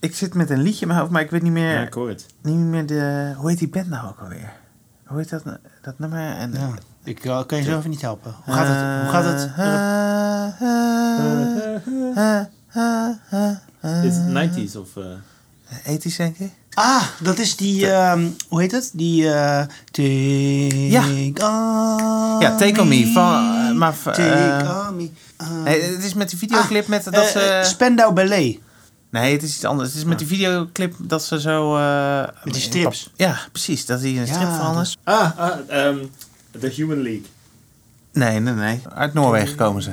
Ik zit met een liedje in mijn hoofd, maar ik weet niet meer, Ja, ik hoor het. niet meer de... Hoe heet die band nou ook alweer? Hoe heet dat, dat nummer? En, Ja. Ik eh, kan je zo even niet helpen. Hoe gaat het? Hoe gaat het? Is het 90s of... eh, Ethisch, denk ik. Ah, dat is die, ehm, hoe heet het? Die, eh Take Ja. on Ja, Take On Me van, eh, maar, eh, Take on me. Ah. Nee, het is met die videoclip met dat Eh, ze... eh, Spandau Ballet. Nee, het is iets anders. Het is met die videoclip dat ze zo... eh, Met die strips. Ja, precies. Dat hij een strip Ja, verandert. Ah, ah ehm, The Human League. Nee, nee, nee. Uit Noorwegen komen ze.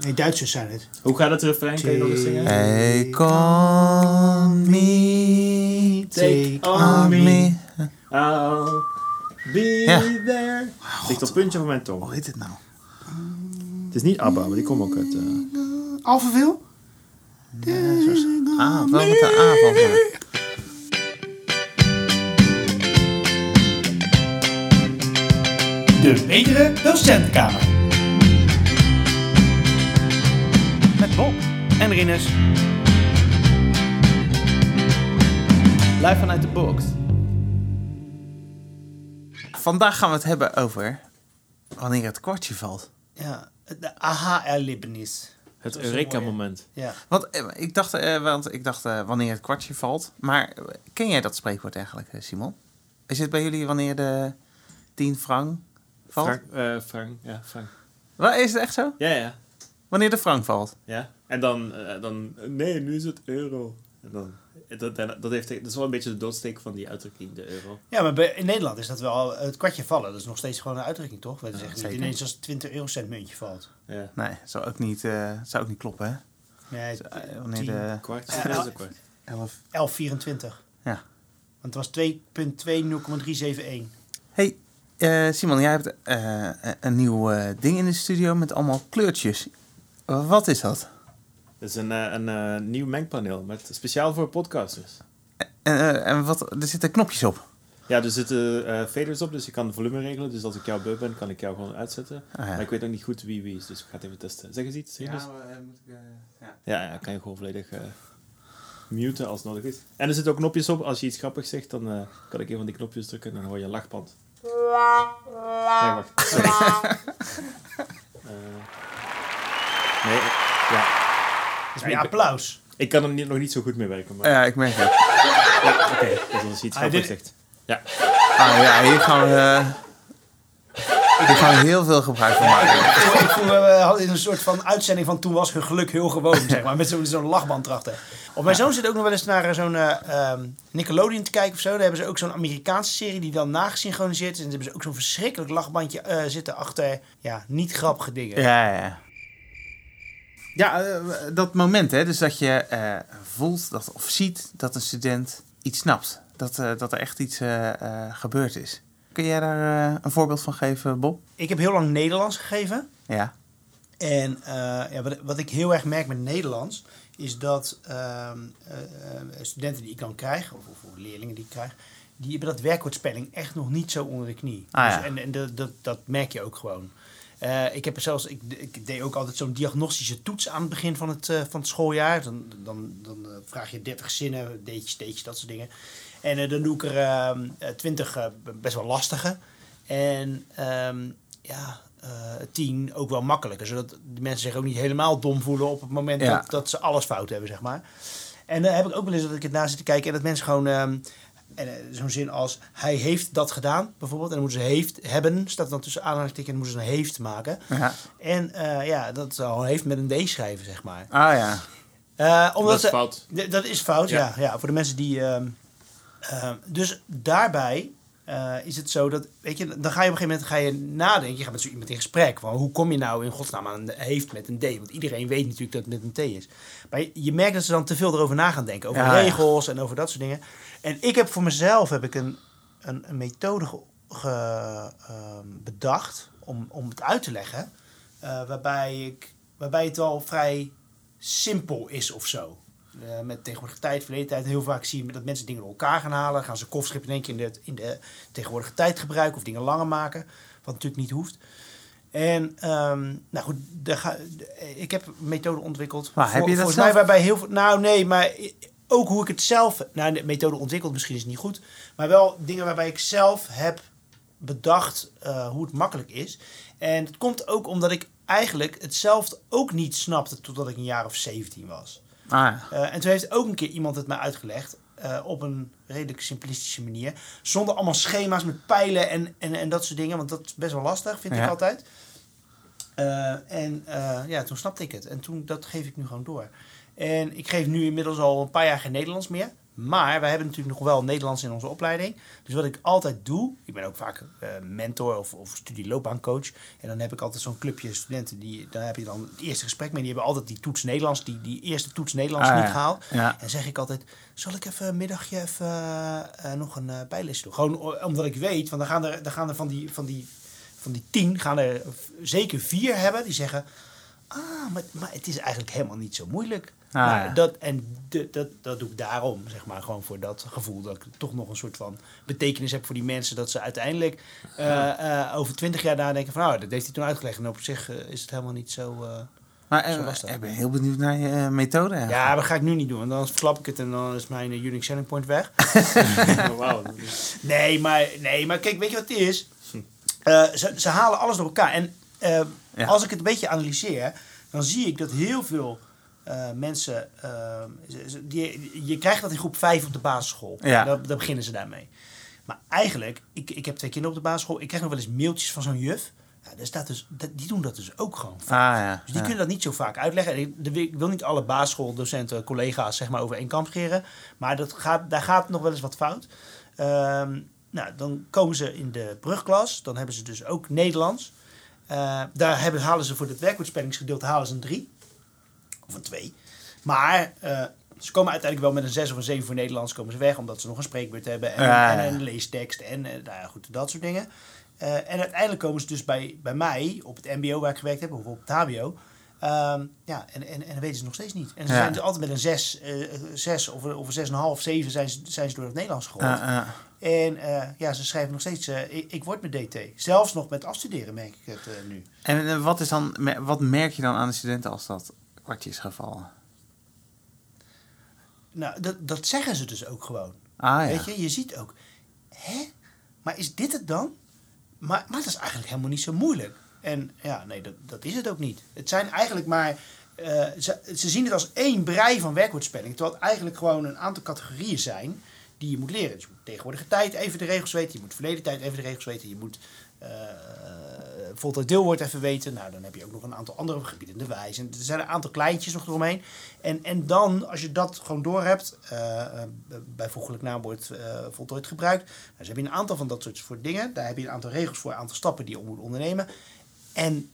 Nee, Duitsers zijn het. Hoe gaat het refrein? Kan je nog eens zingen? Take on me, Take on me. me. I'll be Ja. there. Het ligt op het puntje van mijn tong. Hoe heet het nou? Het is niet ABBA, maar die komen ook uit... eh, Alphaville? Ah, wel met de A van ze. De betere docentenkamer. Met Bob en Rinus. Live vanuit de box. Vandaag gaan we het hebben over wanneer het kwartje valt. Ja, de aha-erlevenis. Het. Eureka-moment. Ja. Want eh, ik dacht, eh, want ik dacht eh, wanneer het kwartje valt. Maar eh, ken jij dat spreekwoord eigenlijk, eh, Simon? Is het bij jullie wanneer de 10 frank valt? Frank, eh, Frank, ja, Frank. Wat, is het echt zo? Ja, ja. Wanneer de frank valt? Ja. En dan, eh, dan, nee, nu is het euro. En dan, dat, dat, dat, heeft, dat is wel een beetje de doodsteek van die uitdrukking, de euro. Ja, maar bij- in Nederland is dat wel het kwartje vallen. Dat is nog steeds gewoon een uitdrukking, toch? We zeggen niet ineens als het 20 eurocent muntje valt. Ja. Nee, zou ook niet, eh, zou ook niet kloppen, hè? Nee, Eh, wanneer 10. de Kwart, Ja, dat is ja. een kwart. 11... 1124. Ja. Want het was 2.20,371. Hey, eh, Simon, jij hebt eh, een nieuw eh, ding in de studio met allemaal kleurtjes. Wat is dat? Het is een, eh, een eh, nieuw mengpaneel, met, speciaal voor podcasters. En, eh, en wat, er zitten knopjes op. Ja, er zitten eh, faders op, dus je kan het volume regelen. Dus als ik jou beu ben, kan ik jou gewoon uitzetten. Ah, ja. Maar ik weet ook niet goed wie wie is, dus ik ga het even testen. Zeg eens iets, Rinus? ja. Ja, ja, kan je gewoon volledig eh, muten als nodig is. En er zitten ook knopjes op. Als je iets grappigs zegt, dan eh, kan ik een van die knopjes drukken en dan hoor je een lachband. Nee, wacht. Sorry. Eh, nee, ja. Dat is Ja, meer ik- applaus. Ik kan er niet, nog niet zo goed mee werken, maar... Ja, ik merk het. Ja, oké. Dus als je iets grappigs zegt. Ja. Ah, ja, hier gaan we, eh, gaan we heel veel gebruik van maken. ik voel, we hadden een soort van uitzending van toen was hun geluk heel gewoon, zeg maar. Met zo'n lachband erachter. Of mijn zoon zit ook nog wel eens naar eh, zo'n eh, ehm, Nickelodeon te kijken of zo. Daar hebben ze ook zo'n Amerikaanse serie die dan nagesynchroniseerd is. En dan hebben ze ook zo'n verschrikkelijk lachbandje eh, zitten achter, ja, niet grappige dingen. Ja, ja. Ja, eh, dat moment, hè. Dus dat je eh, voelt dat, of ziet dat een student iets snapt. Dat, eh, dat er echt iets gebeurd is. Kun jij daar een voorbeeld van geven, Bob? Ik heb heel lang Nederlands gegeven. Ja. En ja, wat, wat ik heel erg merk met Nederlands, is dat ehm, eh, eh, studenten die ik dan krijg, of, of leerlingen die ik krijg, die hebben dat werkwoordspelling echt nog niet zo onder de knie. Ah, Dus- ja. en en dat, dat, dat merk je ook gewoon. Eh, ik heb er zelfs, ik, ik deed ook altijd zo'n diagnostische toets aan het begin van het, eh, van het schooljaar. Dan, dan, dan eh, vraag je 30 zinnen, deetjes, deetjes, dat soort dingen. En dan doe ik er ehm, eh, 20 eh, best wel lastige. En ehm, ja, 10 ook wel makkelijker. Zodat de mensen zich ook niet helemaal dom voelen op het moment Ja. dat, dat ze alles fout hebben, zeg maar. En dan heb ik ook wel eens dat ik het na zit te kijken en dat mensen gewoon... en, eh, zo'n zin als hij heeft dat gedaan, bijvoorbeeld. En dan moeten ze heeft hebben, staat dan tussen aanhalingstekens, en dan moeten ze een heeft maken. ja. En eh, ja, dat zal heeft met een D schrijven, zeg maar. Ah ja. Eh, omdat Dat is fout. Dat is fout, ja. Ja. ja. voor de mensen die... ehm, ehm, dus daarbij eh, is het zo dat... Weet je, dan ga je op een gegeven moment ga je nadenken. Je gaat met zo iemand in gesprek. Van, hoe kom je nou in godsnaam aan een heeft met een D? Want iedereen weet natuurlijk dat het met een T is. Maar je, je merkt dat ze dan te veel erover na gaan denken. Over Ja, ja. regels en over dat soort dingen. En ik heb voor mezelf heb ik een, een, een methode ge- ge- ehm, bedacht om, om het uit te leggen. eh, waarbij, ik, waarbij het wel vrij simpel is of zo. Eh, met tegenwoordige tijd, verleden tijd, heel vaak zie je dat mensen dingen door elkaar gaan halen. Gaan ze kofschip in één keer in de, in de tegenwoordige tijd gebruiken of dingen langer maken. Wat natuurlijk niet hoeft. En ehm, nou goed, ik heb een methode ontwikkeld. Maar heb je dat volgens zelf? mij waarbij heel veel. Nou nee, maar ook hoe ik het zelf, nou de methode ontwikkeld misschien is niet goed, maar wel dingen waarbij ik zelf heb bedacht eh, hoe het makkelijk is. En het komt ook omdat ik eigenlijk hetzelfde ook niet snapte totdat ik een jaar of 17 was. Ah, Eh, en toen heeft ook een keer iemand het mij uitgelegd. eh, op een redelijk simplistische manier. Zonder allemaal schema's met pijlen en, en, en dat soort dingen. Want dat is best wel lastig, vind ik altijd. En ja, toen snapte ik het. En toen, dat geef ik nu gewoon door. En ik geef nu inmiddels al een paar jaar geen Nederlands meer. Maar wij hebben natuurlijk nog wel Nederlands in onze opleiding. Dus wat ik altijd doe, ik ben ook vaak eh, mentor of, of studieloopbaancoach. En dan heb ik altijd zo'n clubje studenten, die, daar heb je dan het eerste gesprek mee. Die hebben altijd die toets Nederlands, die, die eerste toets Nederlands Ah, niet ja. gehaald. ja. En zeg ik altijd, zal ik even een middagje even eh, eh, nog een bijles doen? Gewoon omdat ik weet, want dan gaan er, dan gaan er van, die, van, die, van die tien, gaan er zeker vier hebben die zeggen... Ah, maar, maar het is eigenlijk helemaal niet zo moeilijk. Ah, ja. dat, en de, dat, dat doe ik daarom, zeg maar. Gewoon voor dat gevoel dat ik toch nog een soort van betekenis heb voor die mensen. Dat ze uiteindelijk eh, eh, over twintig jaar nadenken van... Nou, dat heeft hij toen uitgelegd. En op zich eh, is het helemaal niet zo... eh, Maar ik ben heel benieuwd naar je methode. Ja, dat ga ik nu niet doen. Want dan verklap ik het en dan is mijn eh, unique selling point weg. Oh. Nee, maar, nee, maar kijk, weet je wat het is? Eh, ze, ze halen alles door elkaar. En eh, Ja. als ik het een beetje analyseer, dan zie ik dat heel veel eh, mensen. eh, die, je krijgt dat in groep 5 op de basisschool. Ja. Daar, daar beginnen ze daarmee. Maar eigenlijk, ik, ik heb twee kinderen op de basisschool. Ik krijg nog wel eens mailtjes van zo'n juf. Ja, daar staat dus, die doen dat dus ook gewoon. Ah, ja. Dus die ja. kunnen dat niet zo vaak uitleggen. Ik wil niet alle basisschooldocenten, collega's zeg maar, over één kamp scheren. Maar dat gaat, daar gaat nog wel eens wat fout. Ehm, nou, dan komen ze in de brugklas. Dan hebben ze dus ook Nederlands. Eh, daar hebben, halen ze voor het werkwoordspellingsgedeelte halen ze een 3. Of een 2. Maar eh, ze komen uiteindelijk wel met een 6 of een 7 voor Nederlands komen ze weg. Omdat ze nog een spreekbeurt hebben. En, Ja, en een leestekst. En eh, nou ja, goed, dat soort dingen. En uiteindelijk komen ze dus bij, bij mij op het mbo waar ik gewerkt heb. Of op het hbo. Ehm, ja, en, en, en dat weten ze nog steeds niet. En ze Ja. zijn dus altijd met een 6, eh 6 of, een- of een 6,5, 7 zijn ze, zijn ze door het Nederlands gegooid. Ah, ah. En eh, ja, ze schrijven nog steeds, eh, ik, ik word met DT. Zelfs nog met afstuderen merk ik het eh, nu. En wat, is dan, wat merk je dan aan de studenten als dat kwartje is gevallen? Nou, dat, dat zeggen ze dus ook gewoon. Ah ja. Weet je, je ziet ook, hè? Maar is dit het dan? Maar, maar dat is eigenlijk helemaal niet zo moeilijk. En ja, nee, dat, dat is het ook niet. Het zijn eigenlijk maar, eh, ze, zien het als één brei van werkwoordspelling. Terwijl het eigenlijk gewoon een aantal categorieën zijn die je moet leren. Dus je moet tegenwoordige tijd even de regels weten. Je moet verleden tijd even de regels weten. Je moet eh voltooid deelwoord even weten. Nou, dan heb je ook nog een aantal andere gebieden. De wijze. En er zijn een aantal kleintjes nog eromheen. En, en dan, als je dat gewoon door hebt, eh, bijvoeglijk naamwoord eh voltooid gebruikt. Nou, dus heb je een aantal van dat soort voor dingen. Daar heb je een aantal regels voor, een aantal stappen die je moet ondernemen. En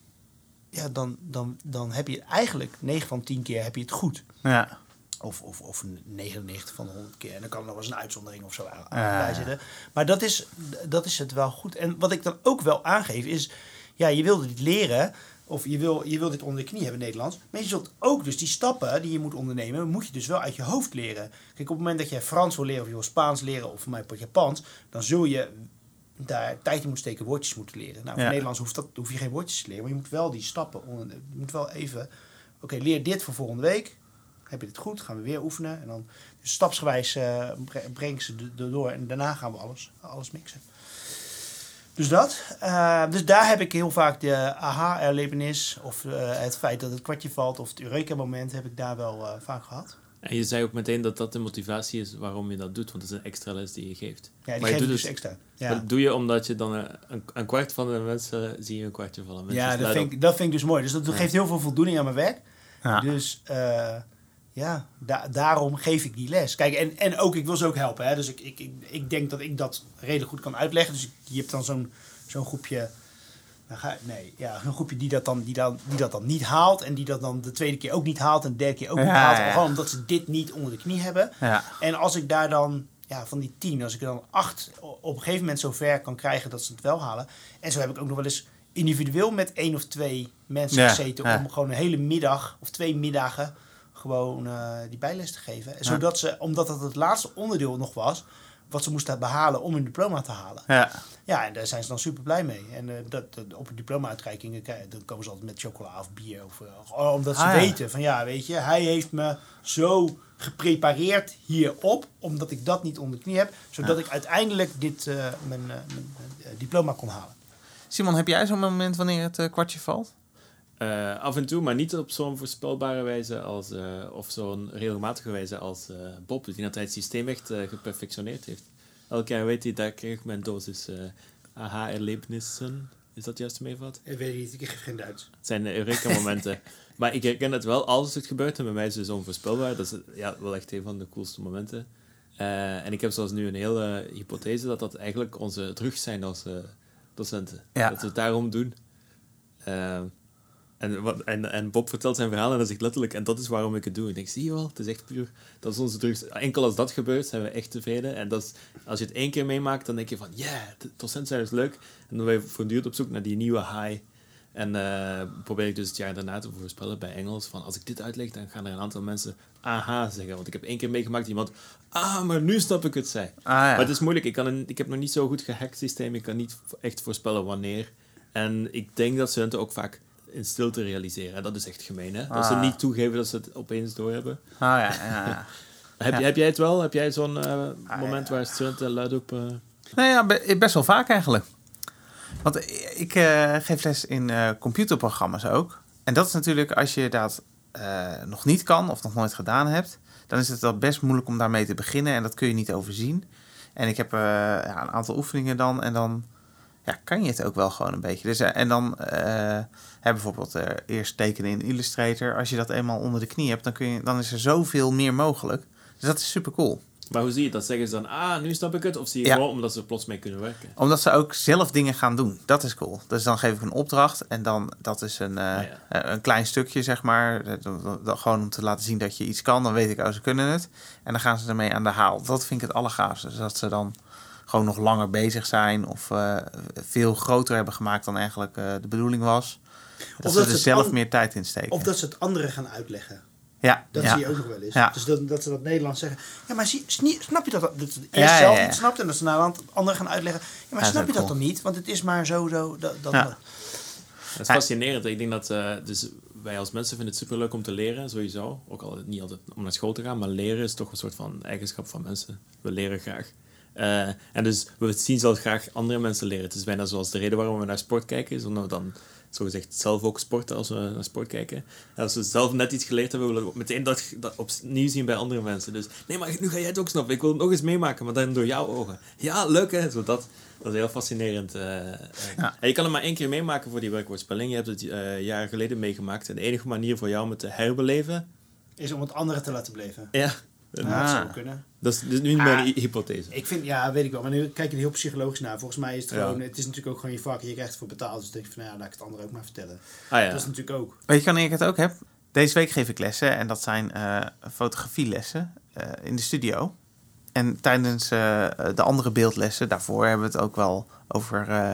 ja, dan, dan, dan heb je eigenlijk 9 van 10 keer heb je het goed. Ja. Of, of, of 99 van de 100 keer. En dan kan er nog wel eens een uitzondering of zo aan, Ja. bij zitten. Maar dat is, dat is het wel goed. En wat ik dan ook wel aangeef is... Ja, je wilde dit leren... Of je wil, je wil dit onder de knie hebben, Nederlands. Maar je zult ook dus die stappen die je moet ondernemen... moet je dus wel uit je hoofd leren. Kijk, op het moment dat je Frans wil leren... of je wil Spaans leren of voor mij Japans... dan zul je daar tijd in moeten steken, woordjes moeten leren. Nou, voor Ja. Nederlands hoeft dat, hoef je geen woordjes te leren... maar je moet wel die stappen... onder- Je moet wel even... Oké, leer dit voor volgende week. Heb je dit goed? Gaan we weer oefenen. En dan dus stapsgewijs eh bre- breng ik ze door. En daarna gaan we alles, alles mixen. Dus dat. Eh, dus daar heb ik heel vaak de aha-erlevenis. Of eh, het feit dat het kwartje valt. Of het Eureka-moment heb ik daar wel vaak gehad. En je zei ook meteen dat dat de motivatie is waarom je dat doet, want het is een extra les die je geeft. Ja, die maar je doet dus het, extra. Ja, dat doe je omdat je dan een, een kwart van de mensen zie je een kwartje van de mensen. ja Dus dat, vind ik, dat vind ik dus mooi. Dus dat geeft heel veel voldoening aan mijn werk. Ja. Dus eh, ja, da- daarom geef ik die les. Kijk, en, en ook, ik wil ze ook helpen. Hè? Dus ik, ik, ik, ik denk dat ik dat redelijk goed kan uitleggen. Dus je hebt dan zo'n zo'n groepje... ga- Nee, ja, een groepje die dat, dan, die, dan, die dat dan niet haalt. En die dat dan de tweede keer ook niet haalt. En de derde keer ook niet haalt. ja. Gewoon omdat ze dit niet onder de knie hebben. Ja. En als ik daar dan, ja, van die tien, als ik er dan acht op een gegeven moment zo ver kan krijgen dat ze het wel halen. En zo heb ik ook nog wel eens individueel met één of twee mensen gezeten om gewoon een hele middag of twee middagen gewoon eh, die bijles te geven. En Zodat ze, omdat dat het laatste onderdeel nog was, wat ze moesten behalen om hun diploma te halen. Ja. Ja, en daar zijn ze dan super blij mee. En eh, dat, dat- op een diploma-uitreikingen dan komen ze altijd met chocola of bier. Of, eh, gewoon omdat ze Ah, ja. weten van ja, weet je, hij heeft me zo geprepareerd hierop, omdat ik dat niet onder de knie heb, zodat ik uiteindelijk dit, eh, mijn, mijn diploma kon halen. Simon, heb jij zo'n moment wanneer het kwartje valt? Eh, af en toe, maar niet op zo'n voorspelbare wijze als, eh, of zo'n regelmatige wijze als eh, Bob, die dat hij het systeem echt eh, geperfectioneerd heeft. Elk jaar weet hij, daar krijg ik mijn dosis eh aha-erlebnissen. Is dat juist meevat? Ik weet niet, ik geef geen Duits. Het zijn de Eureka-momenten. maar ik herken het wel als het gebeurt. En bij mij is het dus onvoorspelbaar. Dat is ja, wel echt een van de coolste momenten. Eh, en ik heb zoals nu een hele hypothese dat dat eigenlijk onze drugs zijn als eh, docenten. Ja. Dat we het daarom doen. En, wat, en, en Bob vertelt zijn verhaal en dat zegt letterlijk, en dat is waarom ik het doe. Ik denk, zie je wel, het is echt puur, dat is onze drugs. Enkel als dat gebeurt, zijn we echt tevreden. En dat is, als je het één keer meemaakt, dan denk je van, ja, de docent zijn is leuk. En dan ben je voortdurend op zoek naar die nieuwe high. En eh, probeer ik dus het jaar daarna te voorspellen bij Engels, van als ik dit uitleg, dan gaan er een aantal mensen aha zeggen. Want ik heb één keer meegemaakt iemand, ah, maar nu snap ik het zei. Ah, ja. Maar het is moeilijk. Ik, kan een, ik heb nog niet zo goed gehackt systeem. Ik kan niet echt voorspellen wanneer. En ik denk dat studenten ook vaak in stilte realiseren. En dat is echt gemeen, hè? Dat ze Ah. niet toegeven dat ze het opeens doorhebben. Ah, ja, ja, ja. Heb, heb jij het wel? Heb jij zo'n eh, Ah, moment waar studenten luidop... eh Nou ja, be- best wel vaak eigenlijk. Want ik eh, geef les in computerprogramma's ook. En dat is natuurlijk, als je dat nog niet kan of nog nooit gedaan hebt, dan is het wel best moeilijk om daarmee te beginnen en dat kun je niet overzien. En ik heb ja, een aantal oefeningen dan en dan ja, kan je het ook wel gewoon een beetje. Dus, en dan heb bijvoorbeeld eh, eerst tekenen in Illustrator. Als je dat eenmaal onder de knie hebt, dan, kun je, dan is er zoveel meer mogelijk. Dus dat is super cool. Maar hoe zie je dat? Zeggen ze dan, ah, nu snap ik het? Of zie je Ja. gewoon omdat ze er plots mee kunnen werken? Omdat ze ook zelf dingen gaan doen. Dat is cool. Dus dan geef ik een opdracht en dan, dat is een, eh, ja. eh, een klein stukje, zeg maar. Gewoon om te laten zien dat je iets kan. Dan weet ik, oh, ze kunnen het. En dan gaan ze ermee aan de haal. Dat vind ik het allergaafste. Dus dat ze dan gewoon nog langer bezig zijn of veel groter hebben gemaakt dan eigenlijk de bedoeling was. Dat dat ze ze er zelf meer tijd in steken. Of dat ze het anderen gaan uitleggen. ja, Dat ja. zie je ook nog wel eens. Ja. Dus dat, dat ze dat Nederlands zeggen. Ja, maar zie, snap je dat? Dat ze eerst Ja, zelf ja. niet snapt en dat ze naar de anderen gaan uitleggen. Ja, maar snap je dat dan niet? Want het is maar zo, zo. Dat, dat, is fascinerend. Ik denk dat eh, dus wij als mensen vinden het superleuk om te leren, sowieso. Ook al niet altijd om naar school te gaan, maar leren is toch een soort van eigenschap van mensen. We leren graag. Eh, en dus we zien zelf graag andere mensen leren. Het is bijna zoals de reden waarom we naar sport kijken, is omdat we dan zogezegd zelf ook sporten als we naar sport kijken. En als we zelf net iets geleerd hebben, willen we meteen dat, dat opnieuw zien bij andere mensen. Dus nee, maar nu ga jij het ook snappen. Ik wil het nog eens meemaken, maar dan door jouw ogen. Ja, leuk hè? Zo dat, dat is heel fascinerend. eh, eh. Ja. En je kan het maar één keer meemaken voor die werkwoordspelling. Je hebt het eh, jaren geleden meegemaakt. En de enige manier voor jou om het te herbeleven... Is om het anderen te laten beleven. Ja, Ah. dat zou kunnen. dat is dus nu Ah. mijn hy- hypothese. Ik vind, ja, weet ik wel. Maar nu kijk je er heel psychologisch naar. Volgens mij is het Ja. gewoon, het is natuurlijk ook gewoon je vak. Je krijgt ervoor betaald. Dus denk je van, nou ja, laat ik het anderen ook maar vertellen. Ah ja. Dat is natuurlijk ook. Weet je wanneer ik het ook heb? Deze week geef ik lessen en dat zijn eh, fotografielessen eh, in de studio. En tijdens eh, de andere beeldlessen, daarvoor hebben we het ook wel over eh,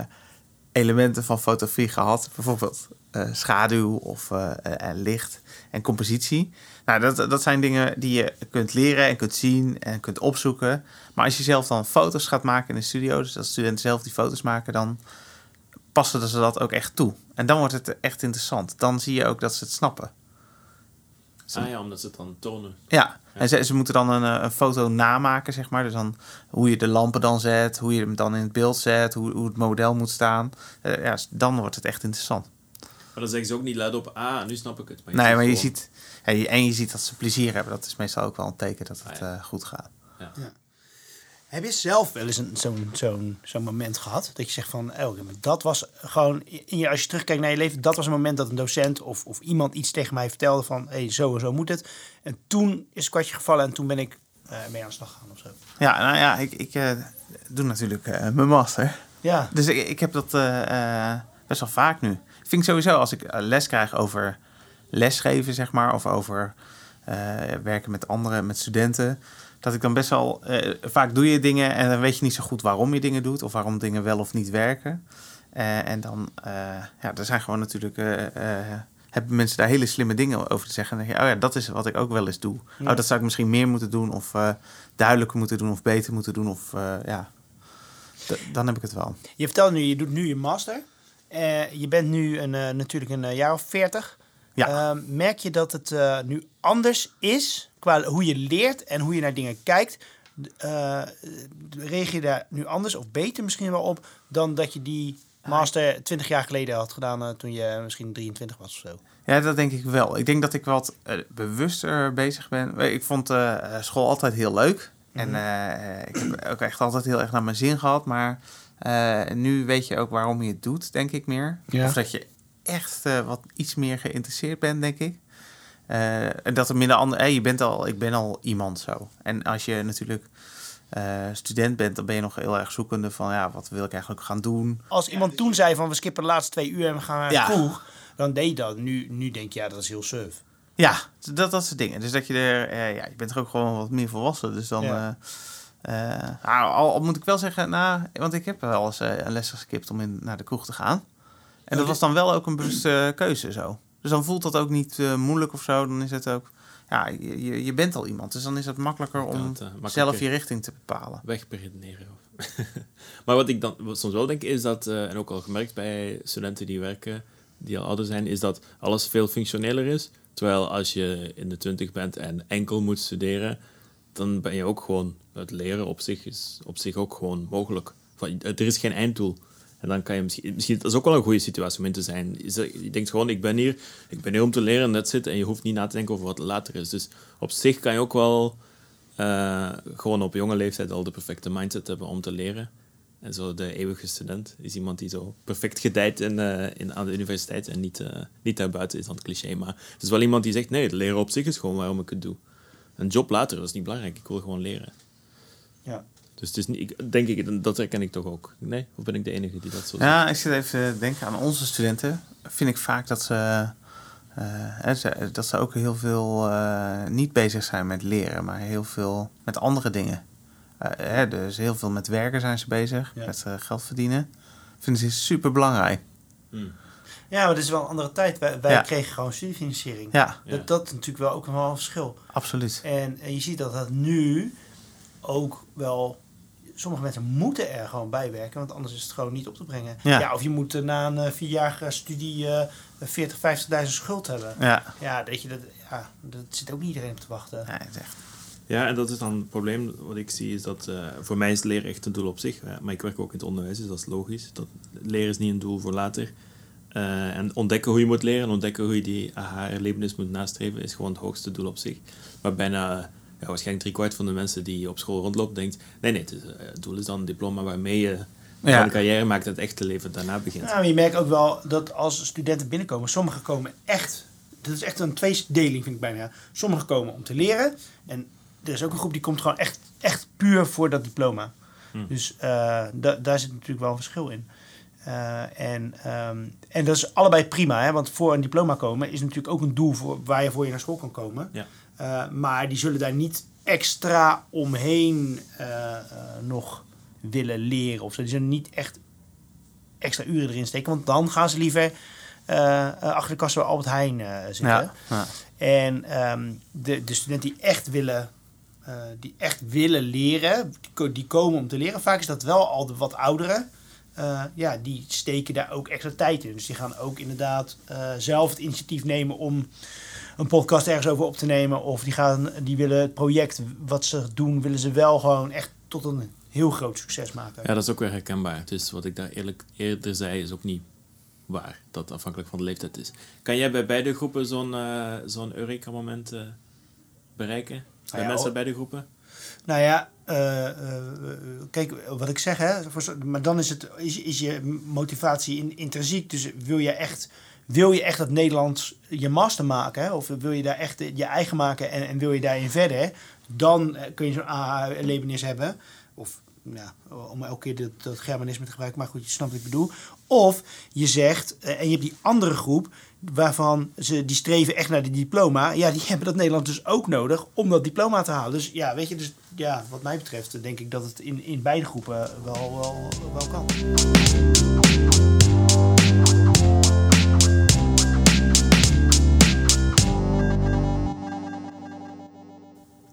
elementen van fotografie gehad. Bijvoorbeeld schaduw of eh, eh, eh, licht en compositie. Nou, dat, dat zijn dingen die je kunt leren en kunt zien en kunt opzoeken. Maar als je zelf dan foto's gaat maken in de studio, dus als studenten zelf die foto's maken, dan passen ze dat ook echt toe. En dan wordt het echt interessant. Dan zie je ook dat ze het snappen. Ah ja, omdat ze het dan tonen. Ja, en ze, ze moeten dan een, eh, een foto namaken, zeg maar. Dus dan hoe je de lampen dan zet, hoe je hem dan in het beeld zet, hoe, hoe het model moet staan. Eh, ja, dan wordt het echt interessant. Maar dan zeggen ze ook niet luid op, ah, nu snap ik het. nee, maar je gewoon- ziet, ja, je- en je ziet dat ze plezier hebben. Dat is meestal ook wel een teken dat het Ah, ja. eh, goed gaat. Heb je zelf wel eens een- zo'n zo'n zo'n moment gehad? Dat je zegt van, oh, dat was gewoon, in je, als je terugkijkt naar je leven, dat was een moment dat een docent of, of iemand iets tegen mij vertelde van, hé, hey, zo en zo moet het. En toen is het kwartje gevallen en toen ben ik eh, mee aan de slag gegaan of zo. Ja, nou ja, ik, ik eh, doe natuurlijk eh, mijn master. Ja, Dus ik, ik heb dat eh, eh, best wel vaak nu. Ik vind sowieso als ik eh, les krijg over lesgeven, zeg maar, of over eh, werken met anderen, met studenten, dat ik dan best wel eh, vaak doe je dingen en dan weet je niet zo goed waarom je dingen doet of waarom dingen wel of niet werken. En dan, ja, er zijn gewoon natuurlijk hebben mensen daar hele slimme dingen over te zeggen. En dan denk je, oh ja, dat is wat ik ook wel eens doe. Ja. Oh, dat zou ik misschien meer moeten doen, of duidelijker moeten doen, of beter moeten doen. Of ja, D- dan heb ik het wel. Je vertelt nu, je doet nu je master. Eh, je bent nu een, eh, natuurlijk een eh, jaar of veertig. Ja. Ehm, merk je dat het nu anders is qua hoe je leert en hoe je naar dingen kijkt? Reageer je daar nu anders of beter misschien wel op dan dat je die master 20 jaar geleden had gedaan toen je misschien 23 was of zo? Ja, dat denk ik wel. Ik denk dat ik wat bewuster bezig ben. Ik vond school altijd heel leuk. En eh, ik heb ook echt altijd heel erg naar mijn zin gehad. Maar eh, nu weet je ook waarom je het doet, denk ik meer. Ja. Of dat je echt eh, wat iets meer geïnteresseerd bent, denk ik. Eh, en dat er minder andere... eh, je bent al, ik ben al iemand zo. En als je natuurlijk eh, student bent, dan ben je nog heel erg zoekende van... Ja, wat wil ik eigenlijk gaan doen? Als iemand toen zei van we skippen de laatste twee uur en we gaan naar de Ja. kroeg, dan deed je dat. Nu, nu denk je ja, dat is heel surf. Ja, dat, dat soort dingen. Dus dat je er, eh, ja, je bent er ook gewoon wat meer volwassen. Dus dan, Ja. Nou, al, al moet ik wel zeggen, nou, want ik heb wel eens eh, een les geskipt om in, naar de kroeg te gaan. En dat was dan wel ook een bewuste keuze zo. Dus dan voelt dat ook niet eh, moeilijk of zo. Dan is het ook, ja, je, je, bent al iemand. Dus dan is het makkelijker om eh, makkelijker- zelf je richting te bepalen. wegberedeneren. maar wat ik dan wat soms wel denk is dat, eh, en ook al gemerkt bij studenten die werken, die al ouder zijn, is dat alles veel functioneler is. Terwijl als je in de twintig bent en enkel moet studeren, dan ben je ook gewoon, het leren op zich is op zich ook gewoon mogelijk. Er is geen einddoel. En dan kan je misschien, misschien, dat is ook wel een goede situatie om in te zijn. Je denkt gewoon, ik ben hier, ik ben hier om te leren, dat zit. En je hoeft niet na te denken over wat later is. Dus op zich kan je ook wel eh, gewoon op jonge leeftijd al de perfecte mindset hebben om te leren. En zo de eeuwige student is iemand die zo perfect gedijt in, eh, in, aan de universiteit en niet, eh, niet daarbuiten is dan het cliché. Maar het is wel iemand die zegt, nee, het leren op zich is gewoon waarom ik het doe. Een job later, dat is niet belangrijk. Ik wil gewoon leren. Ja. Dus het is niet, ik, denk ik, dat herken ik toch ook. Nee? Of ben ik de enige die dat zo zegt? Ja, ik zit even te denken aan onze studenten. Vind ik vaak dat ze, eh, dat ze ook heel veel eh, niet bezig zijn met leren, maar heel veel met andere dingen. Eh, hè, dus heel veel met werken zijn ze bezig, Ja. met geld verdienen. Vinden ze super belangrijk. Hmm. Ja, maar dat is wel een andere tijd. Wij, wij Ja. kregen gewoon studiefinanciering. Ja, Ja. Dat, dat is natuurlijk wel ook wel een verschil. absoluut. En, en je ziet dat dat nu ook wel... Sommige mensen moeten er gewoon bij werken, want anders is het gewoon niet op te brengen. Ja. Ja, of je moet eh, na een eh, vierjarige studie eh 40, 50.000 schuld hebben. Ja, Ja, dat, je dat, ja, dat zit ook niet iedereen op te wachten. ja het echt. Ja, en dat is dan het probleem wat ik zie, is dat eh, voor mij is leren echt een doel op zich. Ja, maar ik werk ook in het onderwijs, dus dat is logisch. Dat, leren is niet een doel voor later. Eh, en ontdekken hoe je moet leren en ontdekken hoe je die aha-erlevenis moet nastreven, is gewoon het hoogste doel op zich. Maar bijna, ja, waarschijnlijk driekwart van de mensen die op school rondloopt, denkt, nee, nee, het, is, eh, het doel is dan een diploma waarmee je Ja. een carrière maakt en het echte leven daarna begint. Ja, maar je merkt ook wel dat als studenten binnenkomen, sommigen komen echt, dat is echt een tweedeling vind ik bijna. Sommigen komen om te leren en er is ook een groep die komt gewoon echt, echt puur voor dat diploma. Hm. Dus eh, da- daar zit natuurlijk wel een verschil in. Eh, en, ehm, en dat is allebei prima, hè? want voor een diploma komen is natuurlijk ook een doel voor, waar je voor je naar school kan komen. Ja. Eh, maar die zullen daar niet extra omheen eh, eh, nog willen leren. Of. Die zullen niet echt extra uren erin steken. Want dan gaan ze liever achter de kast bij Albert Heijn zitten. Ja, ja. En ehm, de, de studenten die echt willen, die echt willen leren, die, ko- die komen om te leren. Vaak is dat wel al de wat ouderen. Ja, die steken daar ook extra tijd in. Dus die gaan ook inderdaad zelf het initiatief nemen om een podcast ergens over op te nemen. Of die, gaan, die willen het project wat ze doen, willen ze wel gewoon echt tot een heel groot succes maken. Ja, dat is ook weer herkenbaar. Dus wat ik daar eerlijk eerder zei, is ook niet waar. Dat afhankelijk van de leeftijd is. Kan jij bij beide groepen zo'n eh, zo'n Eureka-moment eh, bereiken? Bij ja, mensen uit beide groepen? Nou ja, eh, kijk, wat ik zeg, hè, maar dan is, het, is, is je motivatie in, intrinsiek. Dus wil je echt, wil je echt dat Nederlands je master maken, of wil je daar echt je eigen maken en, en wil je daarin verder, dan eh, kun je zo'n AA-erlevenis hebben. Of ja, om elke keer dat, dat Germanisme te gebruiken, maar goed, je snapt wat ik bedoel. Of je zegt, eh, en je hebt die andere groep, waarvan ze die streven echt naar die diploma. Ja, die hebben dat Nederland dus ook nodig om dat diploma te halen. Dus ja, weet je, dus ja, wat mij betreft denk ik dat het in, in beide groepen wel, wel, wel kan.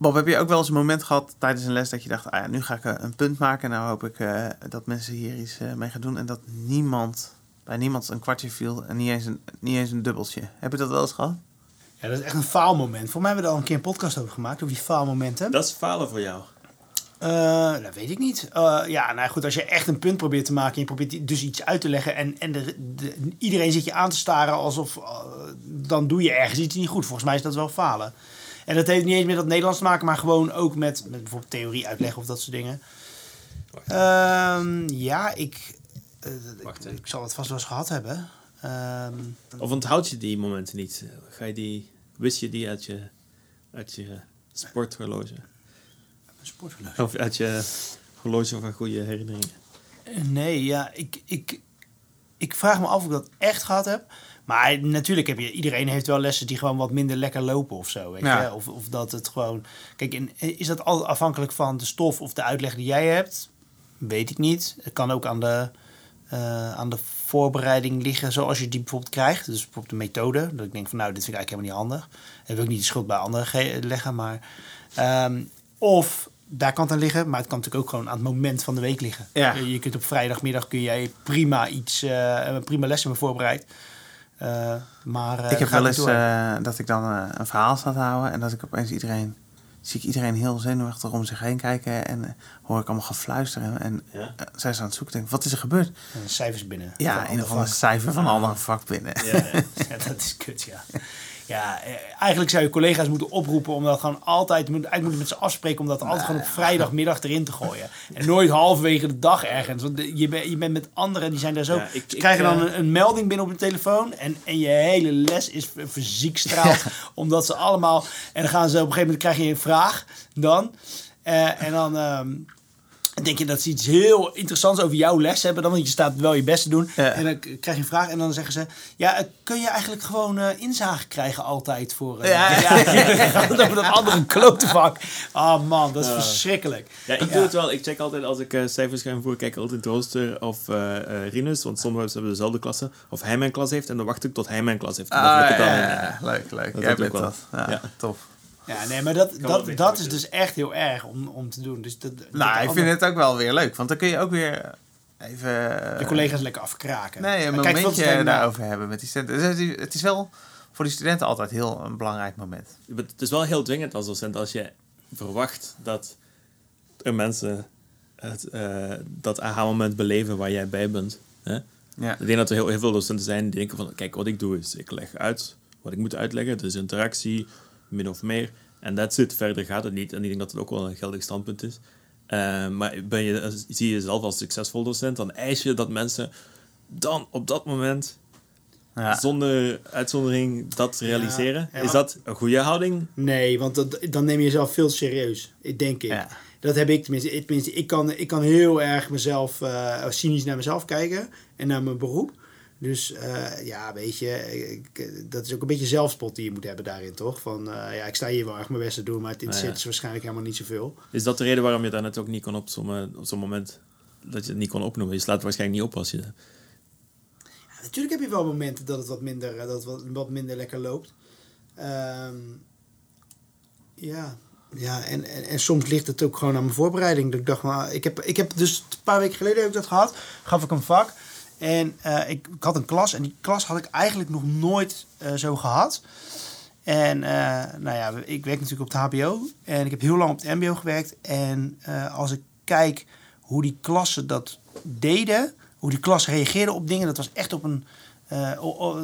Bob, heb je ook wel eens een moment gehad tijdens een les dat je dacht, ah ja, nu ga ik eh, een punt maken en nou hoop ik eh, dat mensen hier iets eh, mee gaan doen en dat niemand, bij niemand een kwartje viel en niet eens een, niet eens een dubbeltje. Heb je dat wel eens gehad? Ja, dat is echt een faalmoment. Voor mij hebben we er al een keer een podcast over gemaakt, over die faalmomenten. Dat is falen voor jou. Eh, dat weet ik niet. Eh, ja, nou goed, als je echt een punt probeert te maken en je probeert dus iets uit te leggen en, en de, de- iedereen zit je aan te staren alsof, dan doe je ergens iets niet goed. Volgens mij is dat wel falen. En dat heeft niet eens met dat Nederlands te maken, maar gewoon ook met, met bijvoorbeeld theorie uitleggen of dat soort dingen. Ehm, ja, ik, eh, Wacht, ik, zal het vast wel eens gehad hebben. Ehm, Of onthoud je die momenten niet? Ga je die, wist je die uit je, uit je sporthorloge? sporthorloge. Of uit je horloge van goede herinneringen? Nee, ja, ik, ik, ik vraag me af of ik dat echt gehad heb. Maar natuurlijk heb je, iedereen heeft wel lessen die gewoon wat minder lekker lopen of zo. Weet Ja. je? Of, of dat het gewoon. Kijk, en is dat altijd afhankelijk van de stof of de uitleg die jij hebt? Weet ik niet. Het kan ook aan de, eh, aan de voorbereiding liggen zoals je die bijvoorbeeld krijgt. Dus bijvoorbeeld de methode. Dat ik denk van nou, dit vind ik eigenlijk helemaal niet handig. En wil ik niet de schuld bij anderen ge- leggen. Maar, ehm, of daar kan het aan liggen, maar het kan natuurlijk ook gewoon aan het moment van de week liggen. Ja. Je, kunt op vrijdagmiddag kun jij prima iets, eh, prima les hebben voorbereid. Eh, maar eh, ik heb wel eens eh, dat ik dan een verhaal sta te houden en dat ik opeens iedereen, zie ik iedereen heel zenuwachtig om zich heen kijken en hoor ik allemaal gefluisteren en Ja. zij zijn aan het zoeken. Denk, wat is er gebeurd? Eh, cijfers binnen. Ja, Van een of ander vak. cijfer van een ander vak binnen. Ja, ja. Ja, dat is kut, ja. Ja, eh, eigenlijk zou je collega's moeten oproepen om dat gewoon altijd, moet- eigenlijk moeten met ze afspreken om dat altijd gewoon op vrijdagmiddag erin te gooien. En nooit halverwege de dag ergens. Want je, bent je bent met anderen, die zijn daar zo. Ja, ik- ze ik, krijgen dan een, een melding binnen op hun telefoon en, en je hele les is ver- verziekstraald. Omdat ze allemaal, en dan gaan ze op een gegeven moment krijg je een vraag dan. Eh, en dan ehm, denk je dat ze iets heel interessants over jouw les hebben. Dan, want je staat wel je best te doen. Ja. En dan krijg je een vraag en dan zeggen ze... Ja, eh, kun je eigenlijk gewoon eh inzage krijgen altijd voor... eh, Ja. over dat andere klote vak. Oh man, dat is verschrikkelijk. Ja, ik doe het wel. Ik check altijd als ik eh, cijfers ga invoeren, kijk altijd rooster of Rinus, want sommige mensen hebben dezelfde klasse. Of hij mijn klas heeft en dan wacht ik tot hij mijn klas heeft. Ah, vul ik het ja, leuk, leuk. Dat Jij bent wel. dat. Ja, Ja. tof. Ja, nee, maar dat, dat, dat is dus echt heel erg om, om te doen. Dus dat, Nou, dat ik vind het ook wel weer leuk, want dan kun je ook weer even... Je collega's lekker afkraken. Nee, een Maar kijk momentje daarover hebben met die studenten. Dus het is- het is wel voor die studenten altijd heel een belangrijk moment. Het is wel heel dwingend als docent als je verwacht dat er mensen het, eh, dat aha-moment beleven waar jij bij bent. Hè? Ja. Ik denk dat er heel, heel veel docenten zijn die denken van... Kijk, wat ik doe is, ik leg uit wat ik moet uitleggen. Dus interactie, min of meer. En that's it. Verder gaat het niet. En ik denk dat het ook wel een geldig standpunt is. Eh, maar ben je, zie je jezelf als succesvol docent... dan eis je dat mensen dan op dat moment... Ja. zonder uitzondering dat realiseren. ja. Is dat een goede houding? Nee, want dat, dan neem je jezelf veel serieus, denk ik. Ja. Dat heb ik tenminste. Ik, tenminste, ik, kan, ik kan heel erg mezelf, eh, cynisch naar mezelf kijken en naar mijn beroep. Dus eh, ja, weet je, ik, dat is ook een beetje zelfspot die je moet hebben daarin, toch? Van eh, ja, ik sta hier wel echt mijn best te doen, maar het interesseert ja. ze waarschijnlijk helemaal niet zoveel. Is dat de reden waarom je daar net ook niet kon opzommen op zo'n moment? Dat je het niet kon opnoemen. Je slaat het waarschijnlijk niet op als je... Ja, natuurlijk heb je wel momenten dat het wat minder, eh, dat het wat, wat minder lekker loopt. Ehm, ja, ja en, en, en soms ligt het ook gewoon aan mijn voorbereiding. Dat ik dacht, maar ik heb, ik heb dus een paar weken geleden heb ik dat gehad. Gaf ik een vak. En eh, ik, ik had een klas. En die klas had ik eigenlijk nog nooit eh, zo gehad. En eh, nou ja, ik werk natuurlijk op het HBO. En ik heb heel lang op het MBO gewerkt. En als ik kijk hoe die klassen dat deden, hoe die klas reageerde op dingen, dat was echt op een.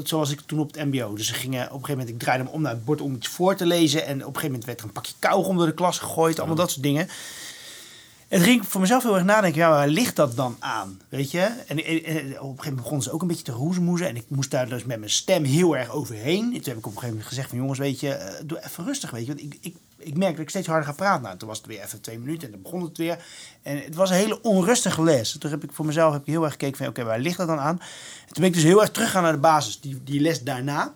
zoals ik toen op het MBO. Dus ze gingen op een gegeven moment, ik draaide hem om naar het bord om iets voor te lezen. En op een gegeven moment werd er een pakje kauwgom door de klas gegooid, allemaal dat soort dingen. Toen ging voor mezelf heel erg nadenken, ja, waar ligt dat dan aan? Weet je? En, op een gegeven moment begonnen ze ook een beetje te roezemoezen. En ik moest daar dus met mijn stem heel erg overheen. En toen heb ik op een gegeven moment gezegd van jongens, weet je, eh, doe even rustig, weet je. Want ik, ik, ik merk dat ik steeds harder ga praten. Nou, toen was het weer even twee minuten en dan begon het weer. En het was een hele onrustige les. Toen heb ik voor mezelf heb ik heel erg gekeken van, oké, waar ligt dat dan aan? En toen ben ik dus heel erg teruggegaan naar de basis, die, die les daarna.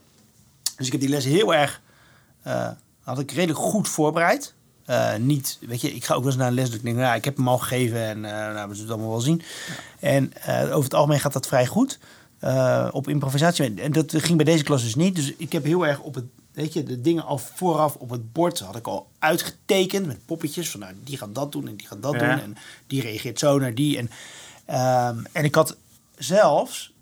Dus ik heb die les heel erg, eh, had ik redelijk goed voorbereid. Eh, niet, weet je, ik ga ook wel eens naar een les dat ik denk, nou, ik heb hem al gegeven en eh nou, we zullen het allemaal wel zien. En eh, over het algemeen gaat dat vrij goed op improvisatie. En dat ging bij deze klas dus niet. Dus ik heb heel erg op het weet je, de dingen al vooraf op het bord had ik al uitgetekend met poppetjes. Van nou, die gaat dat doen en die gaat dat Ja. doen. En die reageert zo naar die. En, ehm, en ik had zelfs,